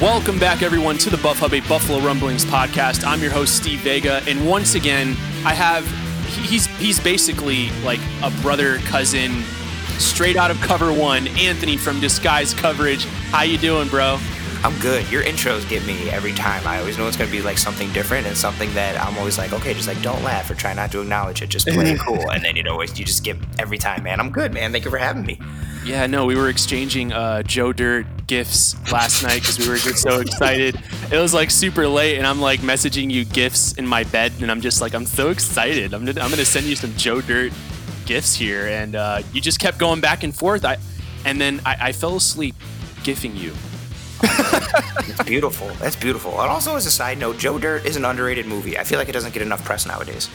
Welcome back, everyone, to the Buff Hub, a Buffalo Rumblings podcast. I'm your host, Steve Vega, and once again, I have he's he's basically like a brother cousin, straight out of Cover One, Anthony from Disguised Coverage. How you doing, bro? I'm good. Your intros get me every time. I always know it's gonna be like something different and something that I'm always like, okay, just like don't laugh or try not to acknowledge it. Just play it cool, and then you know you just get every time, man. I'm good, man. Thank you for having me. Yeah, no, we were exchanging uh, Joe Dirt gifts last night because we were just so excited. It was like super late, and I'm like messaging you gifts in my bed, and I'm just like, I'm so excited. I'm, I'm gonna send you some Joe Dirt gifts here, and uh, you just kept going back and forth. I, and then I, I fell asleep gifting you. It's beautiful. That's beautiful. And also, as a side note, Joe Dirt is an underrated movie. I feel like it doesn't get enough press nowadays.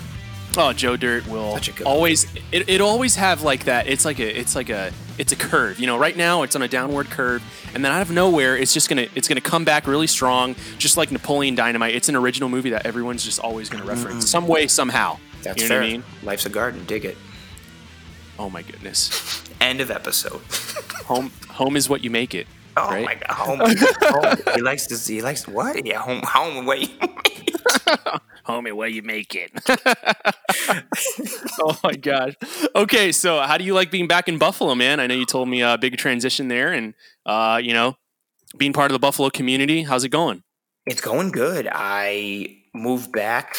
Oh, Joe Dirt will Such a good always it it always have like that. It's like a it's like a it's a curve. You know, right now it's on a downward curve, and then out of nowhere it's just gonna it's gonna come back really strong, just like Napoleon Dynamite. It's an original movie that everyone's just always gonna reference some way somehow. That's you know fair. what I mean? Life's a garden. Dig it. Oh my goodness, End of episode. home home is what you make it. Oh right? my god, home. home. He likes to. He likes what? Yeah, home. Home. Wait. Homie, where you make it? oh my gosh. Okay, so how do you like being back in Buffalo, man? I know you told me a big transition there, and uh, you know, being part of the Buffalo community. How's it going? It's going good. I moved back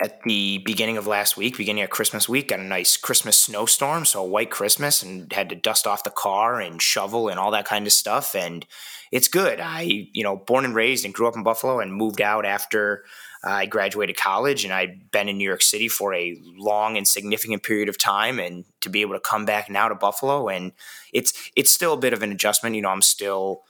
at the beginning of last week, beginning of Christmas week, got a nice Christmas snowstorm, so a white Christmas, and had to dust off the car and shovel and all that kind of stuff. And it's good. I, you know, born and raised and grew up in Buffalo and moved out after I graduated college, and I'd been in New York City for a long and significant period of time. And to be able to come back now to Buffalo, and it's it's still a bit of an adjustment. You know, I'm still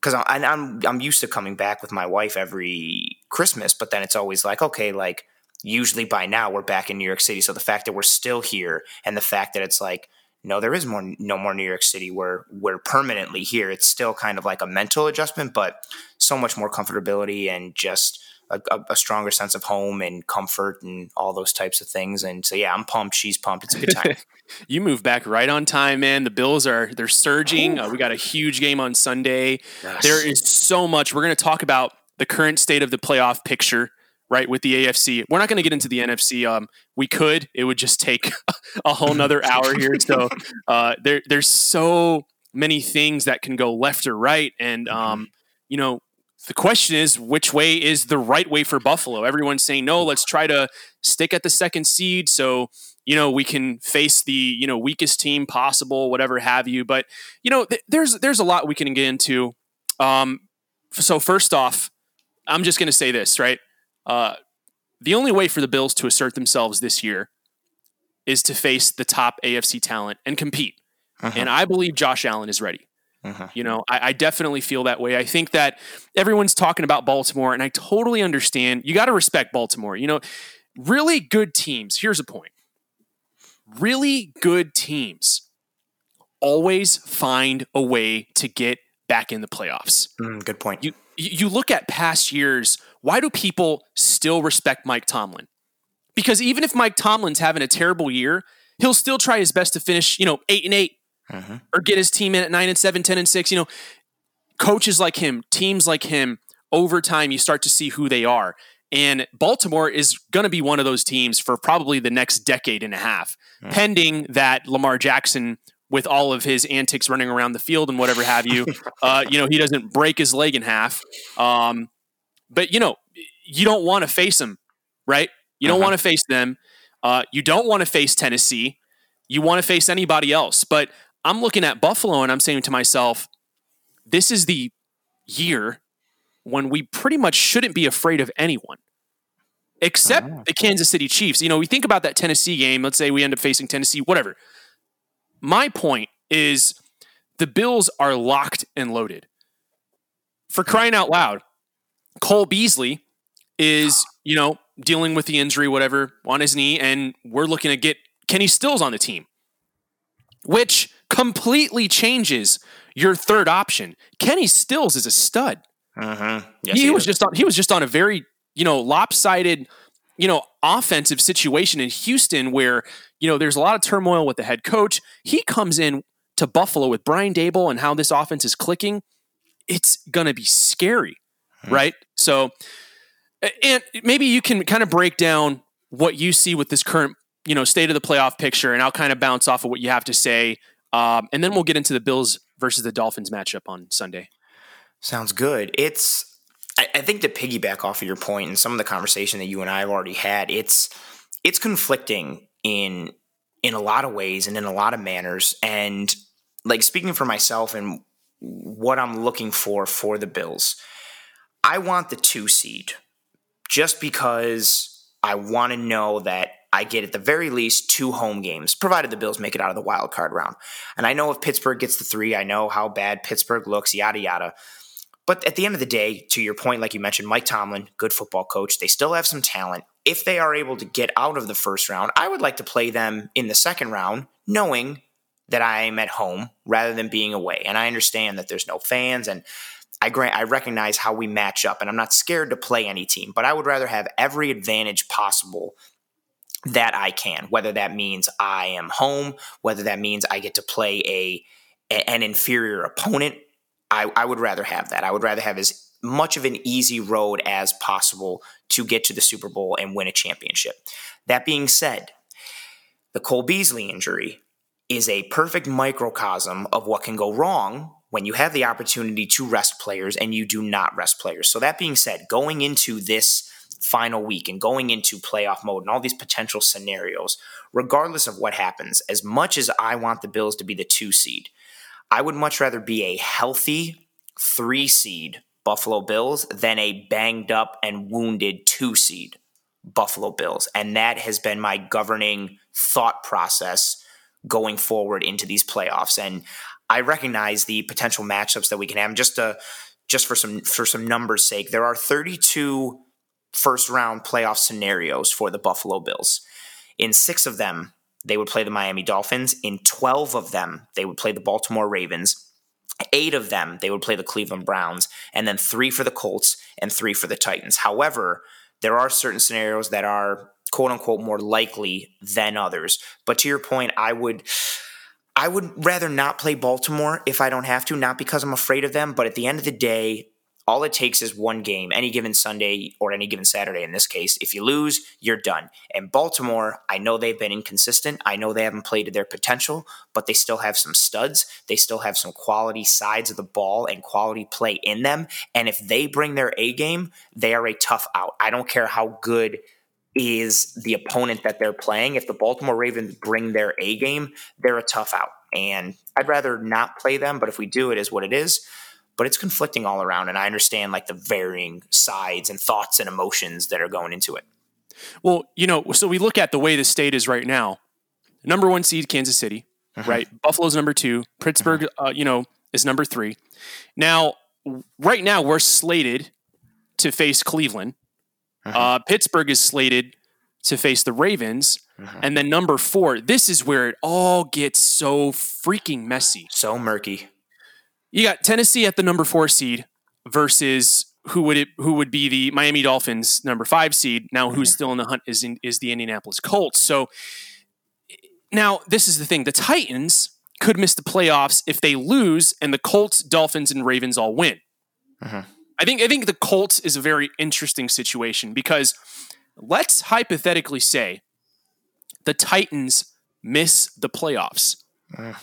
because I'm, I'm I'm used to coming back with my wife every Christmas, but then it's always like, okay, like usually by now we're back in New York City. So the fact that we're still here and the fact that it's like, no, there is more no more New York City. We're we're permanently here. It's still kind of like a mental adjustment, but so much more comfortability and just a, a, a stronger sense of home and comfort and all those types of things. And so yeah, I'm pumped. She's pumped. It's a good time. You move back right on time, man. The Bills are they're surging. Uh, we got a huge game on Sunday. Yes. There is so much. We're going to talk about the current state of the playoff picture, right? With the AFC, we're not going to get into the NFC. Um, we could. It would just take a whole nother hour here. So uh, there, there's so many things that can go left or right, and um, you know, the question is, which way is the right way for Buffalo? Everyone's saying no. Let's try to stick at the second seed, so you know we can face the you know weakest team possible, whatever have you. But you know, th- there's there's a lot we can get into. Um, so first off, I'm just going to say this, right? Uh, the only way for the Bills to assert themselves this year is to face the top AFC talent and compete. And I believe Josh Allen is ready. Mhm. You know, I, I definitely feel that way. I think that everyone's talking about Baltimore, and I totally understand. You got to respect Baltimore. You know, really good teams. Here's a point really good teams always find a way to get back in the playoffs. Mm, good point. You you look at past years, why do people still respect Mike Tomlin? Because even if Mike Tomlin's having a terrible year, he'll still try his best to finish, you know, 8 and 8 Mhm. or get his team in at 9 and 7, 10 and 6, you know, coaches like him, teams like him, over time you start to see who they are. And Baltimore is going to be one of those teams for probably the next decade and a half, pending that Lamar Jackson, with all of his antics running around the field and whatever have you, uh, you know, he doesn't break his leg in half. Um, but you know, you don't want to face him, right? You don't Uh-huh. want to face them. Uh, you don't want to face Tennessee. you want to face anybody else. But I'm looking at Buffalo and I'm saying to myself, this is the year when we pretty much shouldn't be afraid of anyone except oh. the Kansas City Chiefs. You know, we think about that Tennessee game. Let's say we end up facing Tennessee, whatever. My point is the Bills are locked and loaded. For crying out loud, Cole Beasley is, you know, dealing with the injury, whatever, on his knee, and we're looking to get Kenny Stills on the team, which completely changes your third option. Kenny Stills is a stud. Uh-huh. Yes, he, he was just on he was just on a very, you know, lopsided, you know, offensive situation in Houston where, you know, there's a lot of turmoil with the head coach. He comes in to Buffalo with Brian Daboll and how this offense is clicking. It's gonna be scary, hmm. right? So and maybe you can kind of break down what you see with this current, you know, state of the playoff picture, and I'll kind of bounce off of what you have to say, um, and then we'll get into the Bills versus the Dolphins matchup on Sunday. Sounds good. It's I, I think to piggyback off of your point and some of the conversation that you and I have already had, it's it's conflicting in in a lot of ways and in a lot of manners. And like speaking for myself and what I'm looking for for the Bills, I want the two seed just because I want to know that I get at the very least two home games, provided the Bills make it out of the wild card round. And I know if Pittsburgh gets the three, I know how bad Pittsburgh looks, yada, yada. But at the end of the day, to your point, like you mentioned, Mike Tomlin, good football coach, they still have some talent. If they are able to get out of the first round, I would like to play them in the second round, knowing that I am at home rather than being away. And I understand that there's no fans and I grant I recognize how we match up, and I'm not scared to play any team, but I would rather have every advantage possible that I can. Whether that means I am home, whether that means I get to play a an inferior opponent, I, I would rather have that. I would rather have as much of an easy road as possible to get to the Super Bowl and win a championship. That being said, the Cole Beasley injury is a perfect microcosm of what can go wrong when you have the opportunity to rest players and you do not rest players. So, that being said, going into this final week and going into playoff mode and all these potential scenarios, regardless of what happens, as much as I want the Bills to be the two seed, I would much rather be a healthy three seed Buffalo Bills than a banged up and wounded two seed Buffalo Bills. And that has been my governing thought process going forward into these playoffs. And I recognize the potential matchups that we can have. Just to, just for some for some numbers' sake, there are 32 first round playoff scenarios for the Buffalo Bills. In six of them, they would play the Miami Dolphins. In 12 of them, they would play the Baltimore Ravens. Eight of them, they would play the Cleveland Browns, and then three for the Colts and three for the Titans. However, there are certain scenarios that are quote unquote more likely than others. But to your point, I would I would rather not play Baltimore if I don't have to, not because I'm afraid of them, but at the end of the day, all it takes is one game, any given Sunday or any given Saturday in this case. If you lose, you're done. And Baltimore, I know they've been inconsistent. I know they haven't played to their potential, but they still have some studs. They still have some quality sides of the ball and quality play in them. And if they bring their A game, they are a tough out. I don't care how good is the opponent that they're playing. If the Baltimore Ravens bring their A game, they're a tough out. And I'd rather not play them, but if we do, it is what it is. But it's conflicting all around, and I understand like the varying sides and thoughts and emotions that are going into it. Well, you know, so we look at the way the state is right now. Number one seed, Kansas City, mm-hmm. right? Buffalo's number two. Pittsburgh, mm-hmm. uh, you know, is number three. Now, right now, we're slated to face Cleveland uh-huh. Uh, Pittsburgh is slated to face the Ravens. Uh-huh. And then number four, this is where it all gets so freaking messy. So murky. You got Tennessee at the number four seed versus who would it who would be the Miami Dolphins number five seed. Now who's uh-huh. still in the hunt is in, is the Indianapolis Colts. So now this is the thing. The Titans could miss the playoffs if they lose and the Colts, Dolphins, and Ravens all win. Uh-huh. I think I think the Colts is a very interesting situation because let's hypothetically say the Titans miss the playoffs. Uh.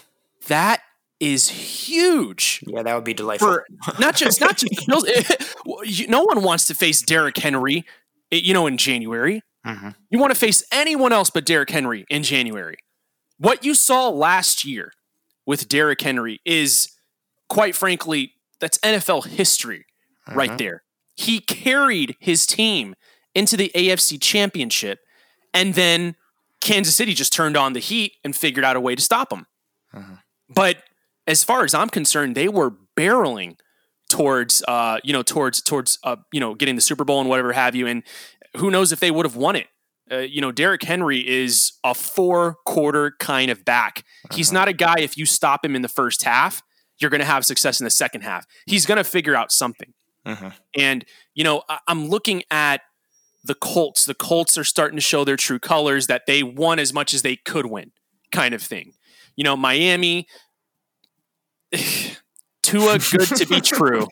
That is huge. Yeah, that would be delightful. For not just not just no one wants to face Derrick Henry, you know, in January. Mm-hmm. You want to face anyone else but Derrick Henry in January. what you saw last year with Derrick Henry is, quite frankly, that's NFL history uh-huh. right there. He carried his team into the AFC Championship, and then Kansas City just turned on the heat and figured out a way to stop him. Uh-huh. But as far as I'm concerned, they were barreling towards uh, you know towards towards uh, you know getting the Super Bowl and whatever have you. And who knows if they would have won it. Uh, you know, Derrick Henry is a four quarter kind of back. Uh-huh. He's not a guy, if you stop him in the first half, you're going to have success in the second half. He's going to figure out something. Uh-huh. And, you know, I- I'm looking at the Colts. The Colts are starting to show their true colors that they won as much as they could win, kind of thing. You know, Miami, Tua good to be true.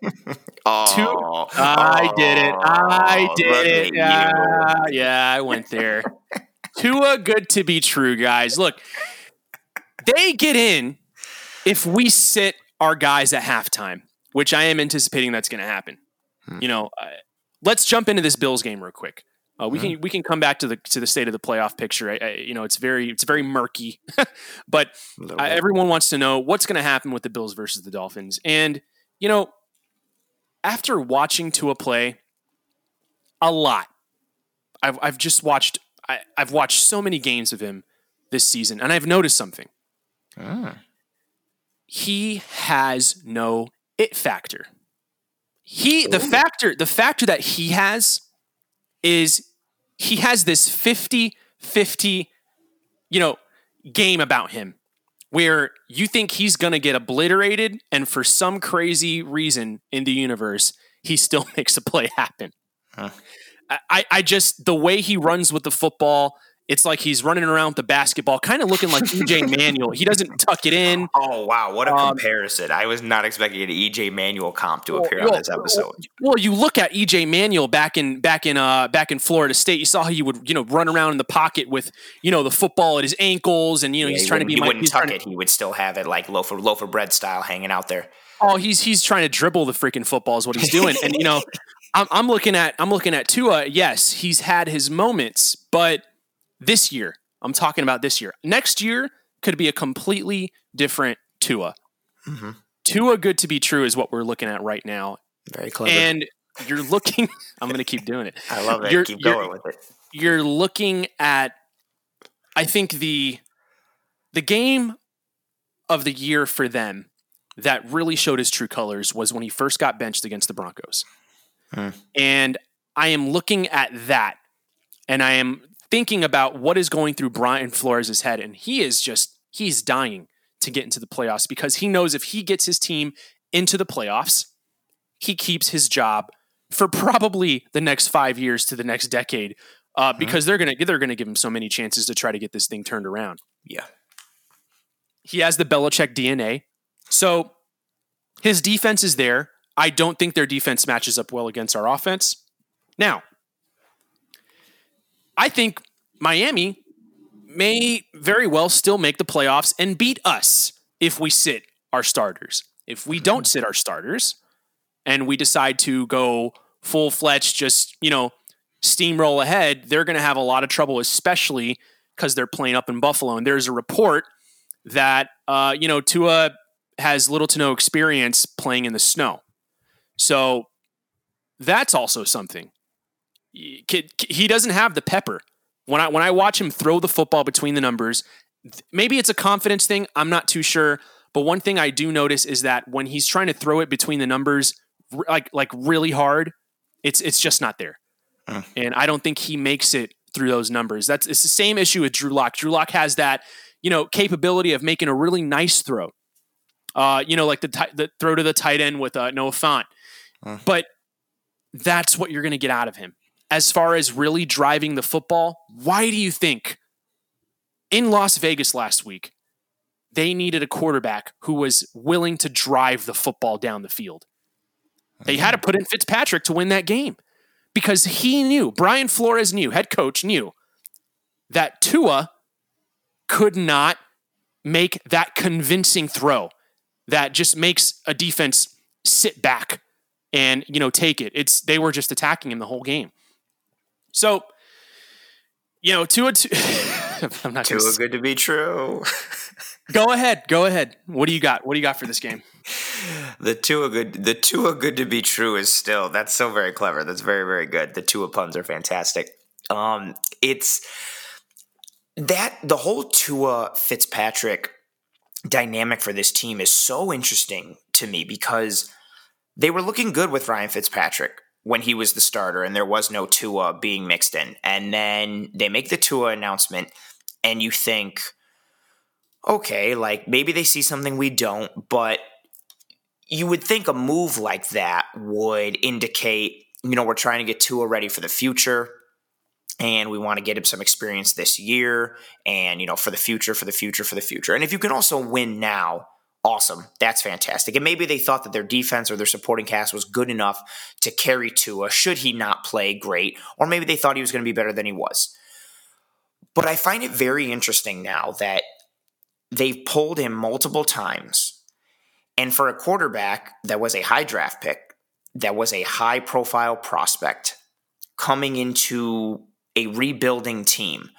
oh, Tua, I did it. I did it. Yeah, yeah, I went there. Tua good to be true, guys. Look, they get in if we sit our guys at halftime, which I am anticipating that's going to happen. Hmm. You know, uh, let's jump into this Bills game real quick. Uh, we mm-hmm. can we can come back to the to the state of the playoff picture. I, I, you know, it's very it's very murky, but uh, everyone wants to know what's going to happen with the Bills versus the Dolphins. And you know, after watching Tua play a lot, I've I've just watched I, have watched so many games of him this season, and I've noticed something. Ah. He has no it factor. He the factor the factor that he has is he has this 50 50, you know, game about him where you think he's going to get obliterated. And for some crazy reason in the universe, he still makes a play happen. Huh. I, I just, the way he runs with the football, it's like he's running around with the basketball, kind of looking like EJ Manuel. He doesn't tuck it in. Oh wow, what a um, comparison! I was not expecting an EJ Manuel comp to appear well, on this episode. Well, you look at EJ Manuel back in back in uh back in Florida State. You saw how he would you know run around in the pocket with you know the football at his ankles, and you know yeah, he's he trying to be. He my, wouldn't tuck it. To, he would still have it like loaf of loaf of bread style hanging out there. Oh, he's he's trying to dribble the freaking football is what he's doing, and you know. I'm, I'm looking at I'm looking at Tua. Yes, he's had his moments, but this year I'm talking about this year. Next year could be a completely different Tua. Mm-hmm. Tua good to be true is what we're looking at right now. Very clever. And you're looking. I'm going to keep doing it. I love it. You're, keep going with it. You're looking at. I think the the game of the year for them that really showed his true colors was when he first got benched against the Broncos. Hmm. And I am looking at that and I am thinking about what is going through Brian Flores' head, and he is just he's dying to get into the playoffs because he knows if he gets his team into the playoffs, he keeps his job for probably the next five years to the next decade, uh, mm-hmm. because they're gonna they're gonna give him so many chances to try to get this thing turned around. Yeah, he has the Belichick DNA, so his defense is there. I don't think their defense matches up well against our offense. Now, I think Miami may very well still make the playoffs and beat us if we sit our starters. If we don't sit our starters and we decide to go full fledged, just, you know, steamroll ahead, they're going to have a lot of trouble, especially because they're playing up in Buffalo. And there's a report that, uh, you know, Tua has little to no experience playing in the snow. So that's also something he doesn't have the pepper. When I when I watch him throw the football between the numbers, maybe it's a confidence thing. I'm not too sure. But one thing I do notice is that when he's trying to throw it between the numbers, like like really hard, it's it's just not there. And I don't think he makes it through those numbers. That's it's the same issue with Drew Lock. Drew Lock has that you know capability of making a really nice throw. Uh, you know, like the t- the throw to the tight end with uh, Noah Fant. Uh. But that's what you're going to get out of him as far as really driving the football, why do you think in Las Vegas last week they needed a quarterback who was willing to drive the football down the field? They had to put in Fitzpatrick to win that game because he knew, Brian Flores knew, head coach knew that Tua could not make that convincing throw that just makes a defense sit back and you know take it. It's they were just attacking him the whole game. So, you know, Tua, I'm not gonna... good to be true. go ahead, go ahead. What do you got? What do you got for this game? the two Tua good, the two Tua good to be true is still that's so very clever. That's very very good. The two Tua puns are fantastic. Um, it's that the whole Tua Fitzpatrick dynamic for this team is so interesting to me because they were looking good with Ryan Fitzpatrick when he was the starter and there was no Tua being mixed in. And then they make the Tua announcement and you think, okay, like maybe they see something we don't, but you would think a move like that would indicate, you know, we're trying to get Tua ready for the future and we want to get him some experience this year and you know for the future for the future for the future and if you can also win now awesome that's fantastic and maybe they thought that their defense or their supporting cast was good enough to carry Tua should he not play great or maybe they thought he was going to be better than he was but I find it very interesting now that they've pulled him multiple times and for a quarterback that was a high draft pick that was a high profile prospect coming into a rebuilding team.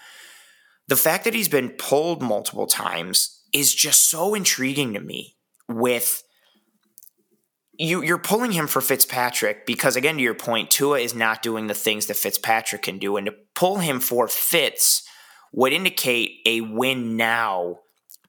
The fact that he's been pulled multiple times is just so intriguing to me with you you're pulling him for Fitzpatrick because again to your point Tua is not doing the things that Fitzpatrick can do and to pull him for Fitz would indicate a win now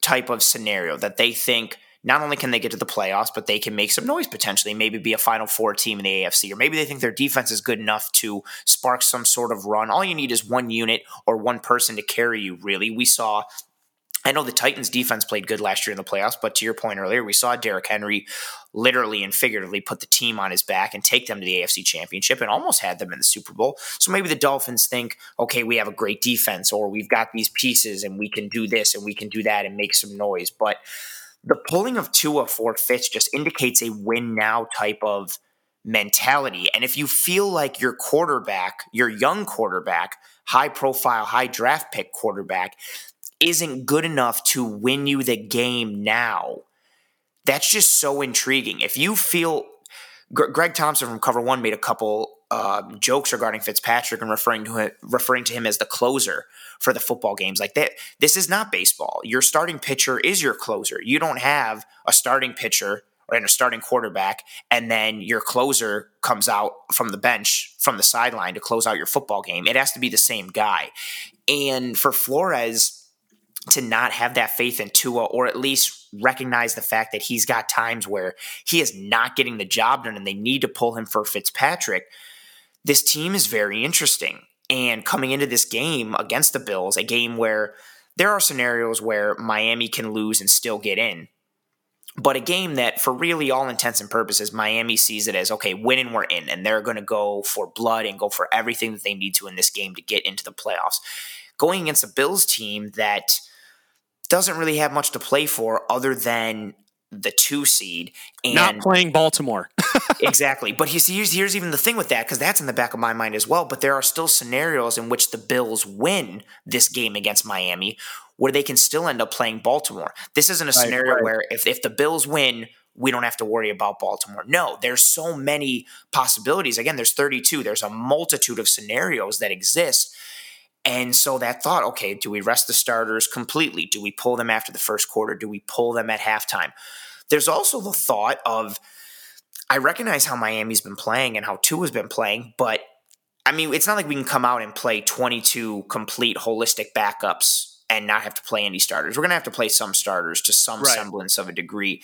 type of scenario that they think not only can they get to the playoffs, but they can make some noise potentially, maybe be a Final Four team in the AFC, or maybe they think their defense is good enough to spark some sort of run. All you need is one unit or one person to carry you, really. We saw I know the Titans defense played good last year in the playoffs, but to your point earlier, we saw Derrick Henry literally and figuratively put the team on his back and take them to the AFC championship and almost had them in the Super Bowl. So maybe the Dolphins think, okay, we have a great defense or we've got these pieces and we can do this and we can do that and make some noise. But the pulling of Tua for Fitz just indicates a win now type of mentality. And if you feel like your quarterback, your young quarterback, high profile, high draft pick quarterback, isn't good enough to win you the game now, that's just so intriguing. If you feel Greg Thompson from Cover One made a couple uh, jokes regarding Fitzpatrick and referring to him, referring to him as the closer for the football games. Like that, this is not baseball. Your starting pitcher is your closer. You don't have a starting pitcher and a starting quarterback, and then your closer comes out from the bench from the sideline to close out your football game. It has to be the same guy. And for Flores to not have that faith in Tua, or at least recognize the fact that he's got times where he is not getting the job done and they need to pull him for Fitzpatrick this team is very interesting. And coming into this game against the Bills, a game where there are scenarios where Miami can lose and still get in, but a game that, for really all intents and purposes, Miami sees it as okay, win and we're in, and they're going to go for blood and go for everything that they need to in this game to get into the playoffs. Going against a Bills team that doesn't really have much to play for other than the two seed and not playing Baltimore. exactly. But here's, here's even the thing with that, because that's in the back of my mind as well. But there are still scenarios in which the Bills win this game against Miami where they can still end up playing Baltimore. This isn't a right, scenario right. where if, if the Bills win, we don't have to worry about Baltimore. No, there's so many possibilities. Again, there's 32. There's a multitude of scenarios that exist. And so that thought, okay, do we rest the starters completely? Do we pull them after the first quarter? Do we pull them at halftime? There's also the thought of I recognize how Miami's been playing and how Tua's been playing, but I mean, it's not like we can come out and play 22 complete holistic backups and not have to play any starters. We're going to have to play some starters to some right. semblance of a degree.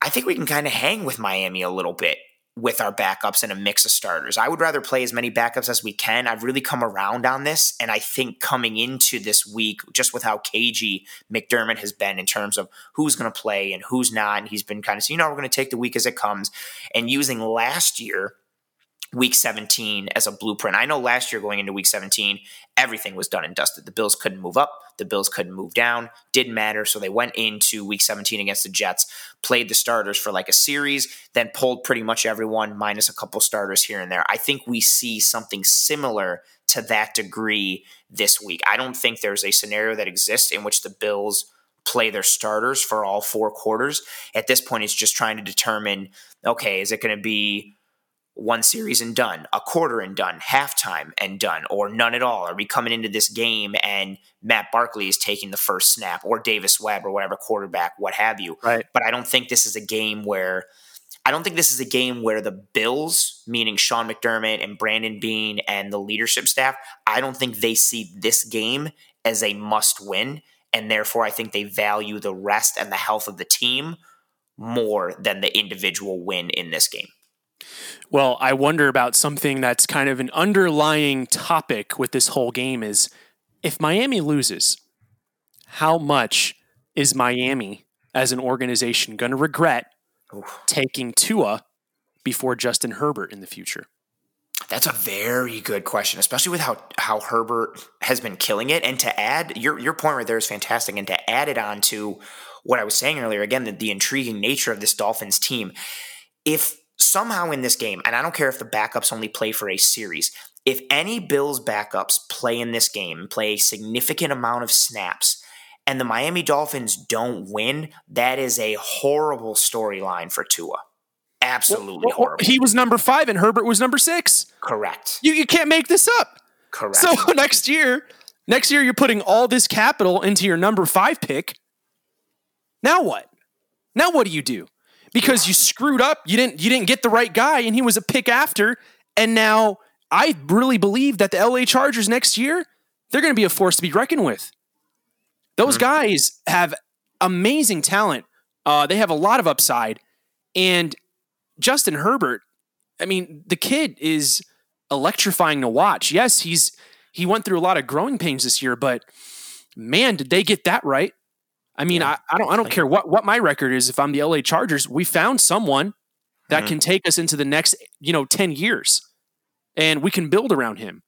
I think we can kind of hang with Miami a little bit with our backups and a mix of starters. I would rather play as many backups as we can. I've really come around on this. And I think coming into this week, just with how cagey McDermott has been in terms of who's going to play and who's not, and he's been kind of saying, you know, we're going to take the week as it comes. And using last year week 17 as a blueprint. I know last year going into week 17, everything was done and dusted. The Bills couldn't move up, the Bills couldn't move down, didn't matter. So they went into week 17 against the Jets, played the starters for like a series, then pulled pretty much everyone minus a couple starters here and there. I think we see something similar to that degree this week. I don't think there's a scenario that exists in which the Bills play their starters for all four quarters. At this point, it's just trying to determine okay, is it going to be one series and done, a quarter and done, halftime and done, or none at all? Are we coming into this game and Matt Barkley is taking the first snap, or Davis Webb, or whatever quarterback, what have you? Right. But I don't think this is a game where I don't think this is a game where the Bills, meaning Sean McDermott and Brandon Beane and the leadership staff, I don't think they see this game as a must win. And therefore, I think they value the rest and the health of the team more than the individual win in this game. Well, I wonder about something that's kind of an underlying topic with this whole game is if Miami loses, how much is Miami as an organization going to regret Oof. taking Tua before Justin Herbert in the future? That's a very good question, especially with how how Herbert has been killing it. And to add your your point right there is fantastic. And to add it on to what I was saying earlier, again, the, the intriguing nature of this Dolphins team. If somehow in this game, and I don't care if the backups only play for a series, if any Bills backups play in this game, play a significant amount of snaps, and the Miami Dolphins don't win, that is a horrible storyline for Tua. Absolutely well, horrible. He was number five and Herbert was number six. Correct. You, you can't make this up. Correct. So next year, next year you're putting all this capital into your number five pick. Now what? Now what do you do? Because you screwed up, you didn't you didn't get the right guy, and he was a pick after, and now I really believe that the LA Chargers next year, they're gonna be a force to be reckoned with. Those mm-hmm. guys have amazing talent. Uh, they have a lot of upside. And Justin Herbert, I mean, the kid is electrifying to watch. Yes, he's he went through a lot of growing pains this year, but man, did they get that right? I mean, yeah. I, I, don't I don't care what what my record is if I'm the LA Chargers. We found someone that mm-hmm. can take us into the next, you know, 10 years. And we can build around him.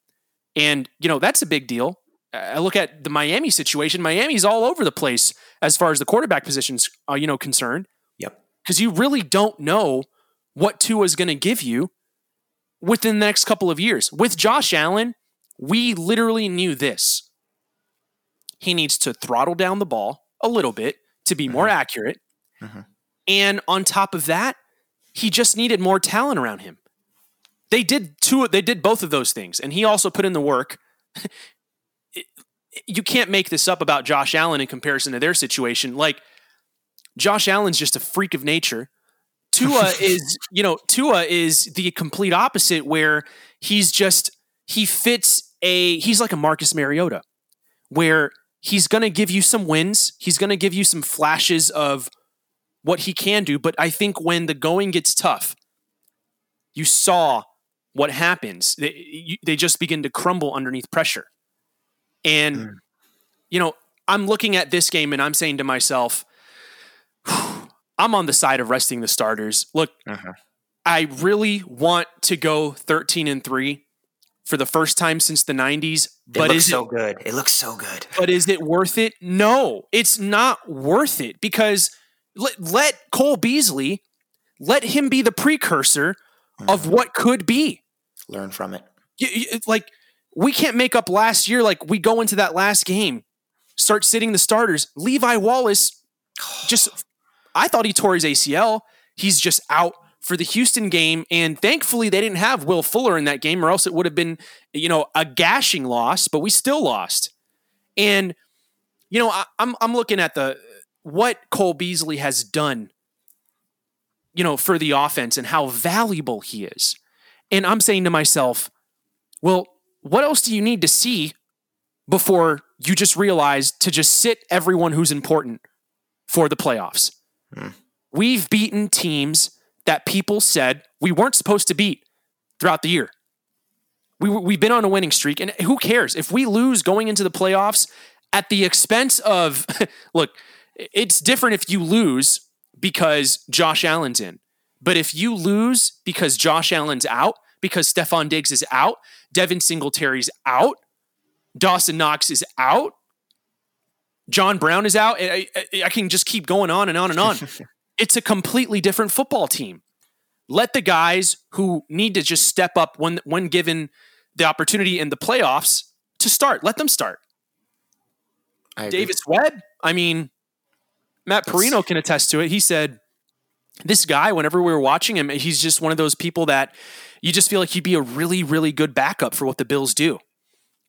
And, you know, that's a big deal. I look at the Miami situation. Miami's all over the place as far as the quarterback positions, uh, you know, concerned. Yep. Because you really don't know what Tua is going to give you within the next couple of years. With Josh Allen, we literally knew this. He needs to throttle down the ball a little bit to be mm-hmm. more accurate. Mm-hmm. And on top of that, he just needed more talent around him. They did two they did both of those things and he also put in the work. you can't make this up about Josh Allen in comparison to their situation. Like Josh Allen's just a freak of nature. Tua is, you know, Tua is the complete opposite where he's just he fits a he's like a Marcus Mariota where he's going to give you some wins, he's going to give you some flashes of what he can do, but I think when the going gets tough, you saw what happens. They, they just begin to crumble underneath pressure. And, mm. you know, I'm looking at this game and I'm saying to myself, I'm on the side of resting the starters. Look, uh-huh. I really want to go 13 and 3 for the first time since the 90s. But it looks so it, good. It looks so good. But is it worth it? No, it's not worth it because let, let Cole Beasley, let him be the precursor mm-hmm. of what could be. Learn from it. You, you, like we can't make up last year. Like we go into that last game, start sitting the starters. Levi Wallace, just I thought he tore his ACL. He's just out for the Houston game, and thankfully they didn't have Will Fuller in that game, or else it would have been you know a gashing loss. But we still lost, and you know I, I'm I'm looking at the what Cole Beasley has done, you know, for the offense and how valuable he is, and I'm saying to myself, well what else do you need to see before you just realize to just sit everyone who's important for the playoffs? Hmm. We've beaten teams that people said we weren't supposed to beat throughout the year. We, we've been on a winning streak, and who cares if we lose going into the playoffs at the expense of, look, it's different if you lose because Josh Allen's in. But if you lose because Josh Allen's out, because Stefon Diggs is out, Devin Singletary's out, Dawson Knox is out, John Brown is out. I, I, I can just keep going on and on and on. it's a completely different football team. Let the guys who need to just step up when when given the opportunity in the playoffs to start. Let them start. Davis Webb. I mean, Matt Parrino can attest to it. He said, "This guy, whenever we were watching him, he's just one of those people that you just feel like he'd be a really, really good backup for what the Bills do.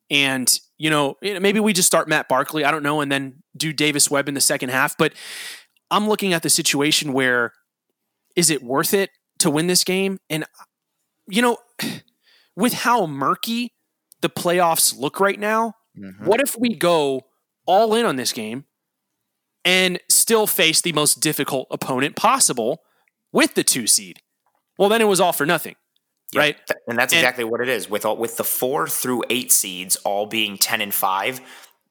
And, you know, maybe we just start Matt Barkley, I don't know, and then do Davis Webb in the second half. But I'm looking at the situation where is it worth it to win this game? And, you know, with how murky the playoffs look right now, mm-hmm. what if we go all in on this game and still face the most difficult opponent possible with the two seed? Well, then it was all for nothing. Yeah, right. And that's exactly and, what it is. With all, with the four through eight seeds all being 10 and five,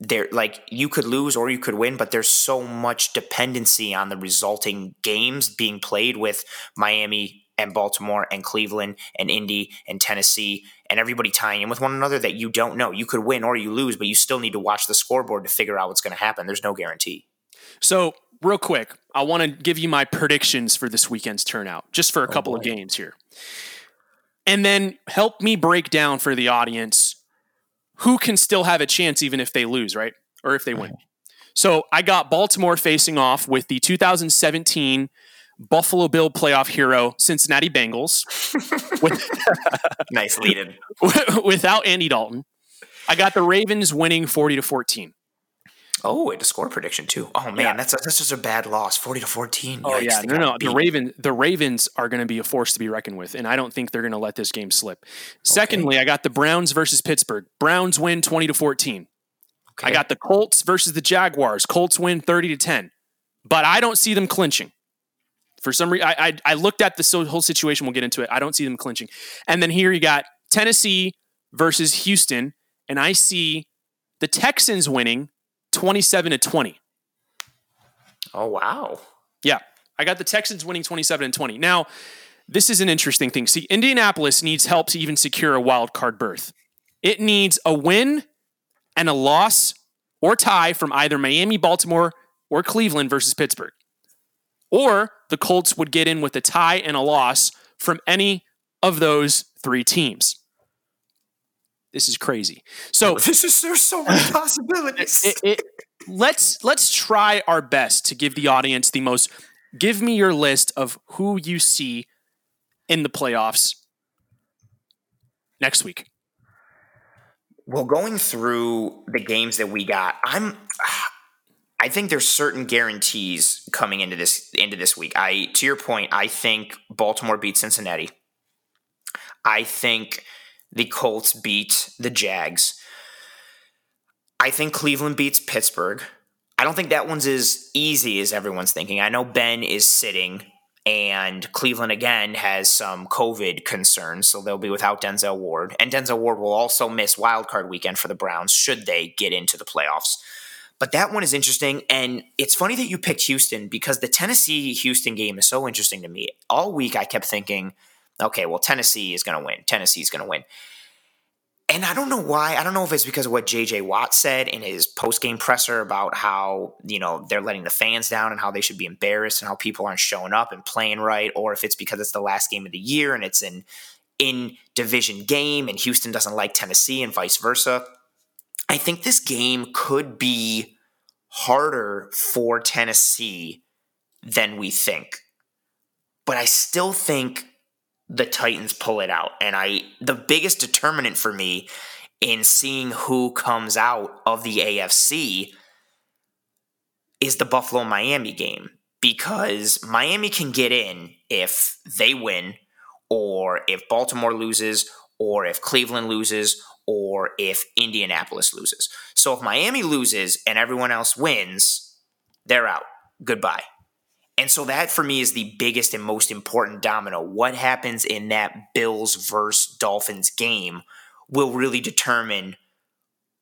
there like you could lose or you could win, but there's so much dependency on the resulting games being played with Miami and Baltimore and Cleveland and Indy and Tennessee and everybody tying in with one another that you don't know. You could win or you lose, but you still need to watch the scoreboard to figure out what's going to happen. There's no guarantee. So, real quick, I want to give you my predictions for this weekend's turnout, just for a oh couple boy. of games here. And then help me break down for the audience who can still have a chance even if they lose, right? Or if they win. So, I got Baltimore facing off with the 2017 Buffalo Bill playoff hero, Cincinnati Bengals. with, nice lead in. without Andy Dalton. I got the Ravens winning 40 to 14. Oh, and a score prediction too. Oh man, yeah. that's a, that's just a bad loss, forty to fourteen. Oh Yikes, yeah, no, no. Beat. The Raven, the Ravens are going to be a force to be reckoned with, and I don't think they're going to let this game slip. Okay. Secondly, I got the Browns versus Pittsburgh. Browns win twenty to fourteen. Okay. I got the Colts versus the Jaguars. Colts win thirty to ten, but I don't see them clinching. For some reason, I, I, I looked at the whole situation. We'll get into it. I don't see them clinching. And then here you got Tennessee versus Houston, and I see the Texans winning 27 to 20. Oh, wow. Yeah. I got the Texans winning 27 and 20. Now, this is an interesting thing. See, Indianapolis needs help to even secure a wild card berth. It needs a win and a loss or tie from either Miami, Baltimore, or Cleveland versus Pittsburgh. Or the Colts would get in with a tie and a loss from any of those three teams. This is crazy. So this is there's so many possibilities. It, it, let's let's try our best to give the audience the most. Give me your list of who you see in the playoffs next week. Well, going through the games that we got, I'm I think there's certain guarantees coming into this into this week. I to your point, I think Baltimore beats Cincinnati. I think the Colts beat the Jags. I think Cleveland beats Pittsburgh. I don't think that one's as easy as everyone's thinking. I know Ben is sitting, and Cleveland again has some COVID concerns, so they'll be without Denzel Ward. And Denzel Ward will also miss wildcard weekend for the Browns should they get into the playoffs. But that one is interesting. And it's funny that you picked Houston because the Tennessee Houston game is so interesting to me. All week I kept thinking, okay, well, Tennessee is going to win. Tennessee is going to win. And I don't know why. I don't know if it's because of what JJ Watt said in his post game presser about how, you know, they're letting the fans down and how they should be embarrassed and how people aren't showing up and playing right, or if it's because it's the last game of the year and it's an in division game and Houston doesn't like Tennessee and vice versa. I think this game could be harder for Tennessee than we think. But I still think the Titans pull it out. And I the biggest determinant for me in seeing who comes out of the AFC is the Buffalo Miami game because Miami can get in if they win or if Baltimore loses or if Cleveland loses or if Indianapolis loses. So if Miami loses and everyone else wins, they're out. Goodbye. And so that for me is the biggest and most important domino. What happens in that Bills versus Dolphins game will really determine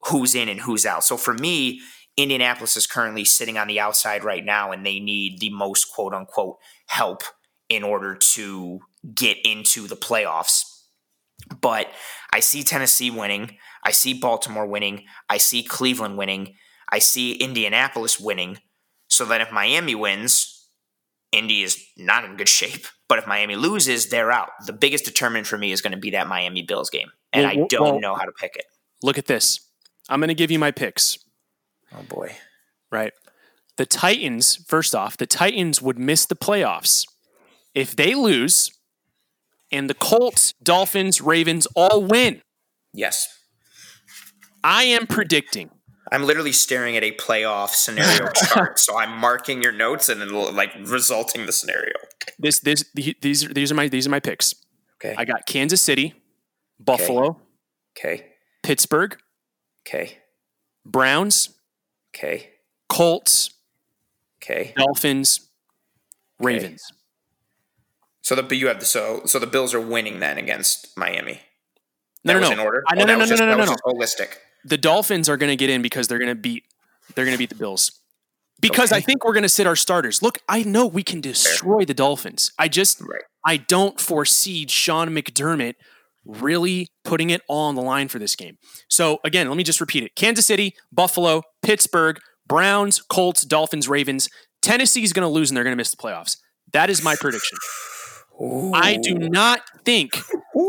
who's in and who's out. So for me, Indianapolis is currently sitting on the outside right now and they need the most quote unquote help in order to get into the playoffs. But I see Tennessee winning. I see Baltimore winning. I see Cleveland winning. I see Indianapolis winning. So that if Miami wins, Indy is not in good shape. But if Miami loses, they're out. The biggest determinant for me is going to be that Miami Bills game. And well, I don't well, know how to pick it. Look at this. I'm going to give you my picks. Oh, boy. Right. The Titans, first off, the Titans would miss the playoffs. If they lose and the Colts, Dolphins, Ravens all win. Yes. I am predicting. I'm literally staring at a playoff scenario chart, so I'm marking your notes and it'll like resulting the scenario. This this these are these are my these are my picks. Okay. I got Kansas City, Buffalo, Okay. Pittsburgh, Okay. Browns, Okay. Colts, Okay. Dolphins, Ravens. So the but you have the so so the Bills are winning then against Miami. No, That no, was no. in order. I- no, Oh, no, that was no, just- no, no, that no, was just Holistic. The Dolphins are going to get in because they're going to beat they're going to beat the Bills. Because I think we're going to sit our starters. Look, I know we can destroy the Dolphins. I just Right. I don't foresee Sean McDermott really putting it all on the line for this game. So again, let me just repeat it. Kansas City, Buffalo, Pittsburgh, Browns, Colts, Dolphins, Ravens. Tennessee's going to lose and they're going to miss the playoffs. That is my prediction. I do not think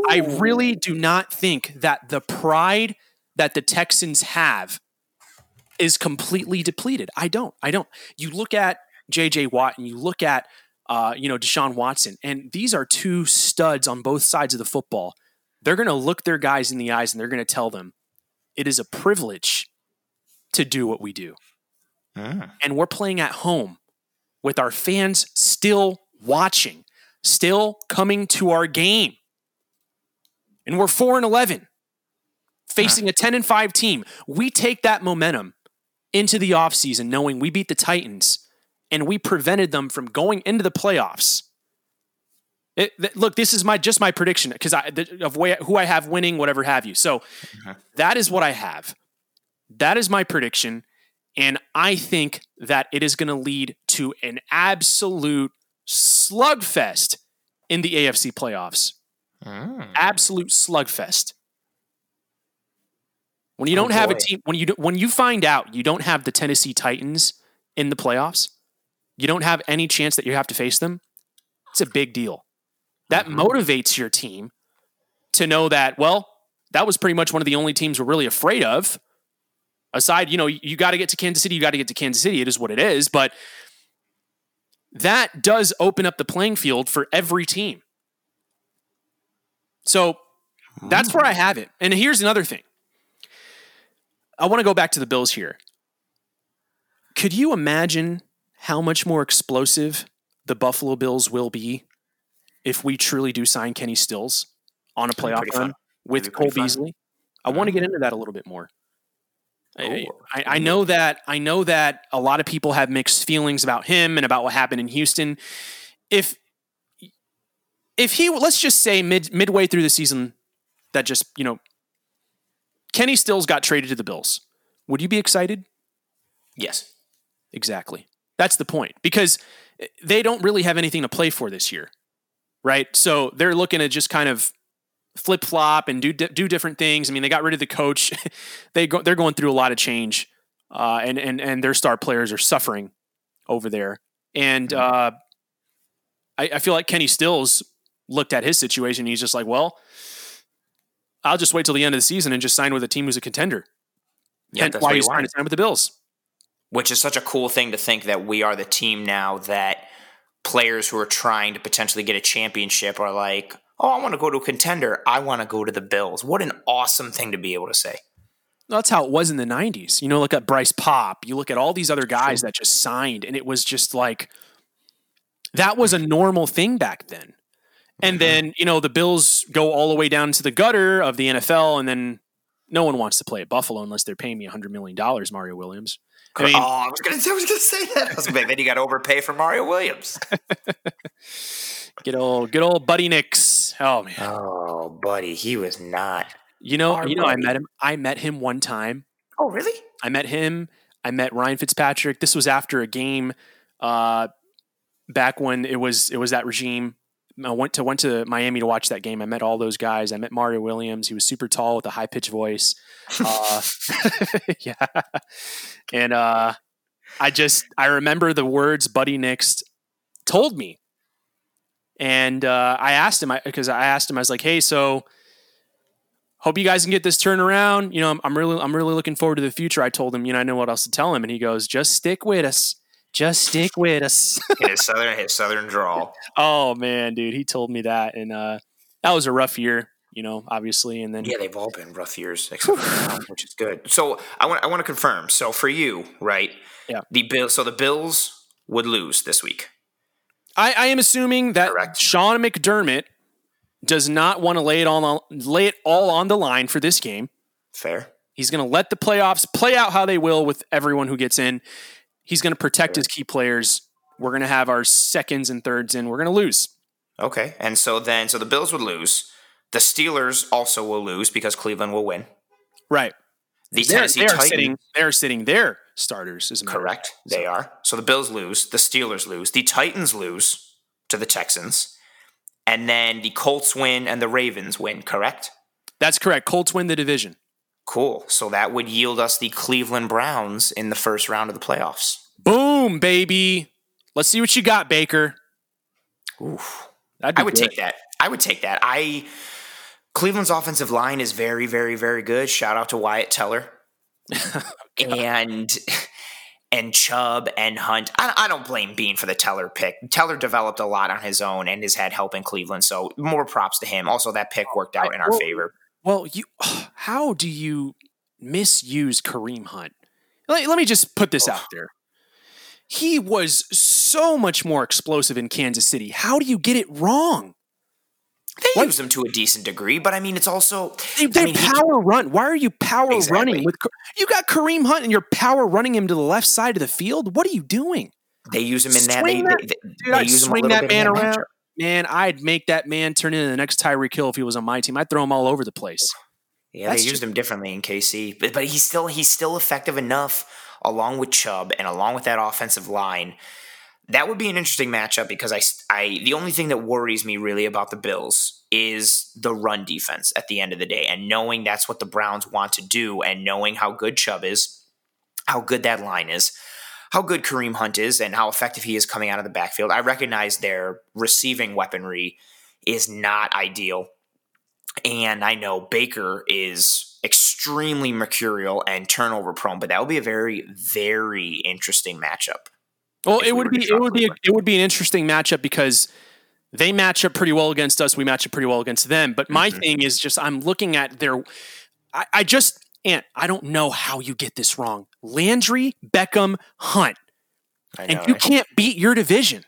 I really do not think that the pride that the Texans have is completely depleted. I don't. I don't. You look at J.J. Watt and you look at uh, you know Deshaun Watson, and these are two studs on both sides of the football. They're going to look their guys in the eyes and they're going to tell them it is a privilege to do what we do, Mm. and we're playing at home with our fans still watching, still coming to our game and we're 4 and 11 facing a 10 and 5 team. We take that momentum into the offseason knowing we beat the titans and we prevented them from going into the playoffs. It- th- look this is my just my prediction because i of way, who i have winning whatever have you. So that is what i have. That is my prediction. And i think that it is going to lead to an absolute slugfest in the afc playoffs. Mm. absolute slugfest. When you Oh, don't have a team, when you when you find out you don't have the Tennessee Titans in the playoffs, you don't have any chance that you have to face them. It's a big deal. That Mhm. motivates your team to know that well, that was pretty much one of the only teams we're really afraid of. Aside, you know, you got to get to Kansas City, you got to get to Kansas City. It is what it is, but that does open up the playing field for every team. So that's where I have it. And here's another thing. I want to go back to the Bills here. Could you imagine how much more explosive the Buffalo Bills will be if we truly do sign Kenny Stills on a playoff run with Cole fun. Beasley? I want to get into that a little bit more. I, I, I know that I know that a lot of people have mixed feelings about him and about what happened in Houston. If if he let's just say mid midway through the season that just you know Kenny Stills got traded to the Bills, would you be excited? Yes. Exactly. That's the point because they don't really have anything to play for this year, right? So they're looking to just kind of flip flop and do do different things. I mean, they got rid of the coach. they go, they're going through a lot of change, uh, and and and their star players are suffering over there. And uh, I, I feel like Kenny Stills looked at his situation. he's just like, well, I'll just wait till the end of the season and just sign with a team who's a contender. Yeah, that's why he he's to sign with the Bills. Which is such a cool thing to think that we are the team now that players who are trying to potentially get a championship are like, oh, I want to go to a contender. I want to go to the Bills. What an awesome thing to be able to say. That's how it was in the 90s. You know, look at Bryce Paup. You look at all these other guys that just signed, and it was just like that was a normal thing back then. And then, you know, the Bills go all the way down to the gutter of the NFL, and then no one wants to play at Buffalo unless they're paying me $100 million, Mario Williams. I mean- oh, I was was gonna say that. I was gonna, then you got to overpay for Mario Williams. Good old, good old Buddy Nix. Oh, man. oh, buddy, he was not. You know, you know, I met him. I met him one time Oh, really? I met him. I met Ryan Fitzpatrick. This was after a game uh, back when it was it was that regime. I went to went to Miami to watch that game. I met all those guys. I met Mario Williams. He was super tall with a high pitched voice. Uh, yeah, and uh, I just I remember the words Buddy Nix told me, and uh, I asked him because I asked him I was like, hey, so hope you guys can get this turned around. You know, I'm, I'm really, I'm really looking forward to the future. I told him, you know, I know what else to tell him, and he goes, just stick with us, just stick with us. his southern, his southern drawl. oh man, dude, he told me that, and uh, that was a rough year, you know, obviously. And then yeah, they've all been rough years, except for now, which is good. So I want I want to confirm. So for you, right? Yeah. The bill. So the Bills would lose this week. I, I am assuming that Correct. Sean McDermott does not want to lay it all on, lay it all on the line for this game. Fair. He's going to let the playoffs play out how they will with everyone who gets in. He's going to protect his key players. We're going to have our seconds and thirds in. We're going to lose. Okay. And so then, so the Bills would lose. The Steelers also will lose because Cleveland will win. Right. The They're, Tennessee they're Titans. sitting. They're sitting their starters. is a matter of Correct. They are. So the Bills lose. The Steelers lose. The Titans lose to the Texans. And then the Colts win and the Ravens win, correct? That's correct. Colts win the division. Cool. So that would yield us the Cleveland Browns in the first round of the playoffs. Boom, baby. Let's see what you got, Baker. Oof. I would good. take that. I would take that. I Cleveland's offensive line is very, very, very good. Shout out to Wyatt Teller. and and Chubb and Hunt. I, I don't blame Beane for the Teller pick. Teller developed a lot on his own and has had help in Cleveland, so more props to him. Also, that pick worked out in our favor. Well, you how do you misuse Kareem Hunt? Let, let me just put this out there. He was so much more explosive in Kansas City. How do you get it wrong? They What? use him to a decent degree, but I mean, it's also They, I mean, he- power run. Why are you power Exactly. running with? You got Kareem Hunt and you're power running him to the left side of the field. What are you doing? they use him in that. Swing They, that- they, they, Dude, they use him a swing that man around. matchup. Man, I'd make that man turn into the next Tyreek Hill if he was on my team. I'd throw him all over the place. Yeah, That's they used him differently in KC, but, but he's still he's still effective enough, along with Chubb and along with that offensive line. That would be an interesting matchup because I, I the only thing that worries me really about the Bills is the run defense at the end of the day, and knowing that's what the Browns want to do, and knowing how good Chubb is, how good that line is, how good Kareem Hunt is, and how effective he is coming out of the backfield. I recognize their receiving weaponry is not ideal. And I know Baker is extremely mercurial and turnover prone, but that would be a very, very interesting matchup. Well, it we would were to be it would be a, it would be an interesting matchup because they match up pretty well against us. We match up pretty well against them. But my Mhm. thing is just I'm looking at their. I, I just Ant. I don't know how you get this wrong. Landry, Beckham, Hunt, I and you right? can't beat your division.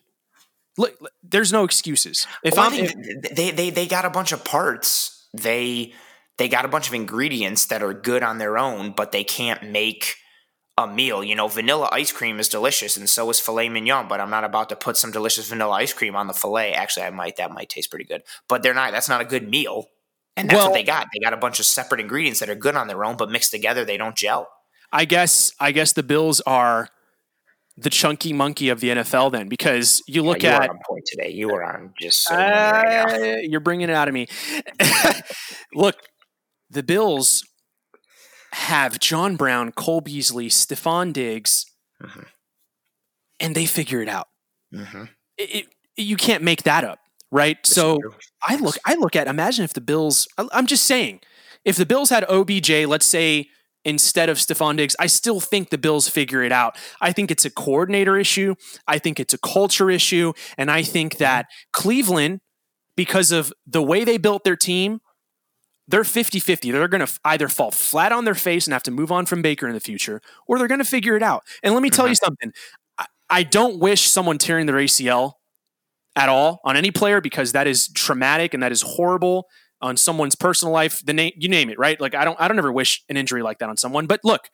Look, look, there's no excuses. If Well, I'm if- they, they they got a bunch of parts. They they got a bunch of ingredients that are good on their own, but they can't make a meal. You know, vanilla ice cream is delicious, and so is filet mignon. But I'm not about to put some delicious vanilla ice cream on the filet. Actually, I might. That might taste pretty good, but they're not. That's not a good meal. And that's Well- what they got. They got a bunch of separate ingredients that are good on their own, but mixed together, they don't gel. I guess I guess the Bills are the chunky monkey of the NFL then because you look Yeah, you at on point today. You are on just so money right. Uh, you're bringing it out of me. Look, the Bills have John Brown, Cole Beasley, Stefon Diggs, Mhm. and they figure it out. Mm-hmm. It, it- you can't make that up, right? so I look, I look at. Imagine if the Bills. I'm just saying, if the Bills had OBJ, let's say instead of Stefon Diggs, I still think the Bills figure it out. I think it's a coordinator issue. I think it's a culture issue, and I think mm-hmm. that Cleveland, because of the way they built their team, they're 50-50. They're going to either fall flat on their face and have to move on from Baker in the future, or they're going to figure it out. And let me tell you mm-hmm. something. I, I don't wish someone tearing their ACL at all on any player because that is traumatic and that is horrible on someone's personal life. The name you name it, right? Like I don't I don't ever wish an injury like that on someone. But look,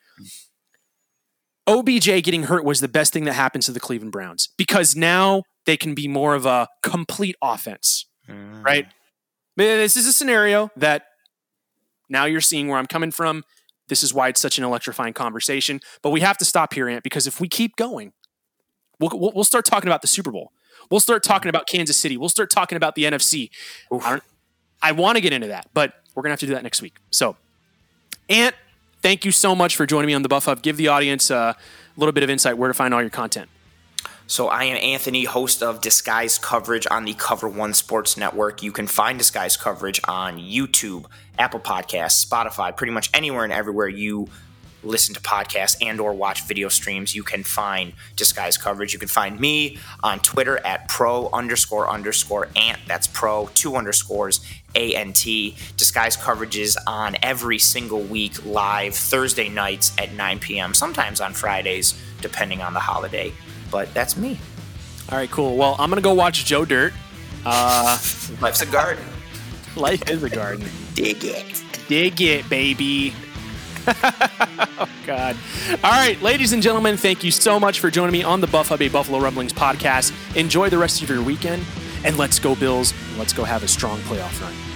OBJ getting hurt was the best thing that happened to the Cleveland Browns because now they can be more of a complete offense, Mm. right? This is a scenario that now you're seeing where I'm coming from. This is why it's such an electrifying conversation. But we have to stop here, Ant, because if we keep going, we'll, we'll, we'll start talking about the Super Bowl. We'll start talking about Kansas City. We'll start talking about the NFC. Oof. I, I want to get into that, but we're going to have to do that next week. So, Ant, thank you so much for joining me on the Buff Hub. Give the audience uh, a little bit of insight where to find all your content. So I am Anthony, host of Disguised Coverage on the Cover One Sports Network. You can find Disguised Coverage on YouTube, Apple Podcasts, Spotify, pretty much anywhere and everywhere you listen to podcasts and or watch video streams, you can find Disguised Coverage. You can find me on Twitter at pro underscore underscore ant. That's pro two underscores ANT. Disguised Coverage's on every single week live Thursday nights at 9 p.m., sometimes on Fridays, depending on the holiday. But that's me. All right, cool. Well, I'm going to go watch Joe Dirt. Uh, Life's a garden. Life is a garden. Dig it. Dig it, baby. Oh, God. All right, ladies and gentlemen, thank you so much for joining me on the Buff Hub A Buffalo Rumblings podcast. Enjoy the rest of your weekend, and let's go, Bills. Let's go have a strong playoff run.